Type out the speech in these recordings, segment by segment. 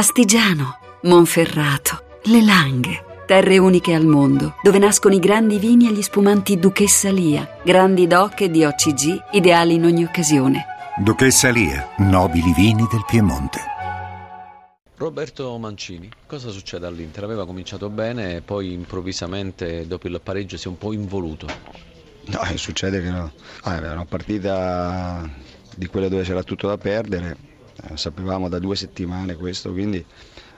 Astigiano, Monferrato, Le Langhe. Terre uniche al mondo, dove nascono i grandi vini e gli spumanti Duchessa Lia, grandi doc e di OCG, ideali in ogni occasione. Duchessa Lia, nobili vini del Piemonte. Roberto Mancini, cosa succede all'Inter? Aveva cominciato bene e poi improvvisamente dopo il pareggio si è un po' involuto. No, succede che no. Ah, era una partita di quelle dove c'era tutto da perdere, eh, sapevamo da due settimane questo, quindi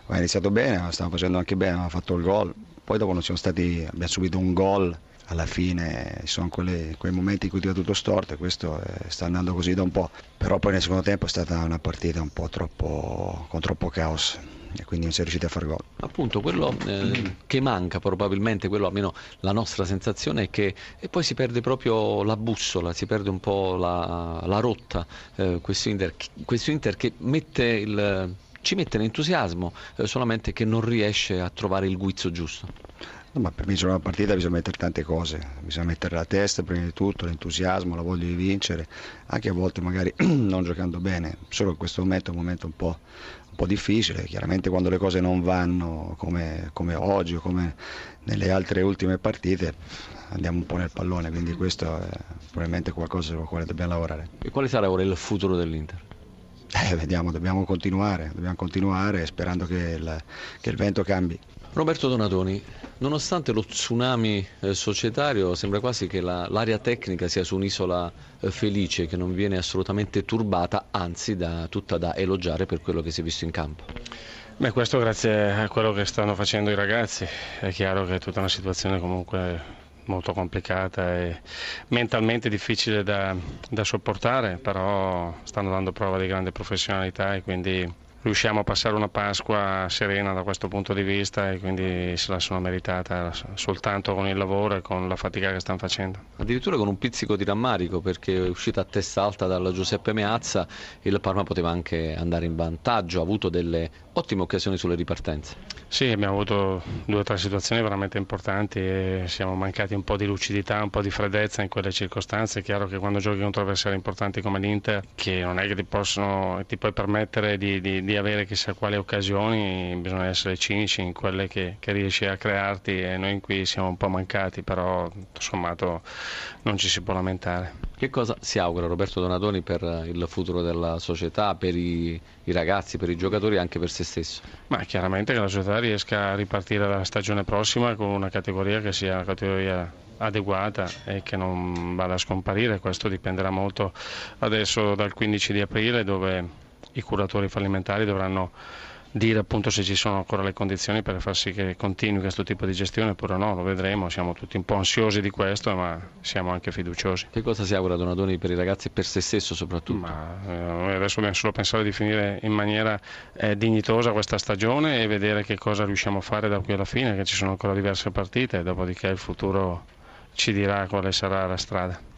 ha iniziato bene, stava facendo anche bene, aveva fatto il gol, poi dopo non siamo stati, abbiamo subito un gol alla fine ci sono quelle, quei momenti in cui ti va tutto storto e questo eh, sta andando così da un po', però poi nel secondo tempo è stata una partita un po' troppo, con troppo caos e quindi non si è riusciti a fare gol. Appunto, quello eh, che manca probabilmente, quello almeno la nostra sensazione è che e poi si perde proprio la bussola, si perde un po' la, la rotta, eh, questo, Inter, questo Inter che mette il ci mette l'entusiasmo, eh, solamente che non riesce a trovare il guizzo giusto. No, ma per vincere una partita bisogna mettere tante cose, bisogna mettere la testa prima di tutto, l'entusiasmo, la voglia di vincere, anche a volte magari non giocando bene, solo in questo momento è un momento un po', un po difficile, chiaramente quando le cose non vanno come, come oggi o come nelle altre ultime partite andiamo un po' nel pallone, quindi questo è probabilmente qualcosa su quale dobbiamo lavorare. E quale sarà ora il futuro dell'Inter? Eh, vediamo, dobbiamo continuare, dobbiamo continuare sperando che il, che il vento cambi. Roberto Donatoni, nonostante lo tsunami eh, societario, sembra quasi che la, l'area tecnica sia su un'isola eh, felice che non viene assolutamente turbata, anzi da, tutta da elogiare per quello che si è visto in campo. Beh, questo grazie a quello che stanno facendo i ragazzi. È chiaro che è tutta una situazione comunque molto complicata e mentalmente difficile da, da sopportare, però stanno dando prova di grande professionalità e quindi riusciamo a passare una Pasqua serena da questo punto di vista e quindi se la sono meritata soltanto con il lavoro e con la fatica che stanno facendo. Addirittura con un pizzico di rammarico perché è uscita a testa alta dal Giuseppe Meazza il Parma poteva anche andare in vantaggio, ha avuto delle ottime occasioni sulle ripartenze. Sì, abbiamo avuto due o tre situazioni veramente importanti e siamo mancati un po' di lucidità, un po' di freddezza in quelle circostanze. È chiaro che quando giochi contro avversari importanti come l'Inter, che non è che ti, possono, ti puoi permettere di, di, di, avere chissà quali occasioni, bisogna essere cinici in quelle che, che, riesci a crearti e noi qui siamo un po' mancati, però tutto sommato non ci si può lamentare. Che cosa si augura Roberto Donatoni per il futuro della società, per i, i ragazzi, per i giocatori e anche per se stesso? Ma chiaramente che la società riesca a ripartire la stagione prossima con una categoria che sia una categoria adeguata e che non vada a scomparire, questo dipenderà molto adesso dal 15 di aprile dove i curatori fallimentari dovranno dire appunto se ci sono ancora le condizioni per far sì che continui questo tipo di gestione oppure no, lo vedremo, siamo tutti un po' ansiosi di questo ma siamo anche fiduciosi. Che cosa si augura Donatoni per i ragazzi e per se stesso soprattutto? Ma, eh, adesso dobbiamo solo pensare di finire in maniera eh, dignitosa questa stagione e vedere che cosa riusciamo a fare da qui alla fine, che ci sono ancora diverse partite, dopodiché il futuro ci dirà quale sarà la strada.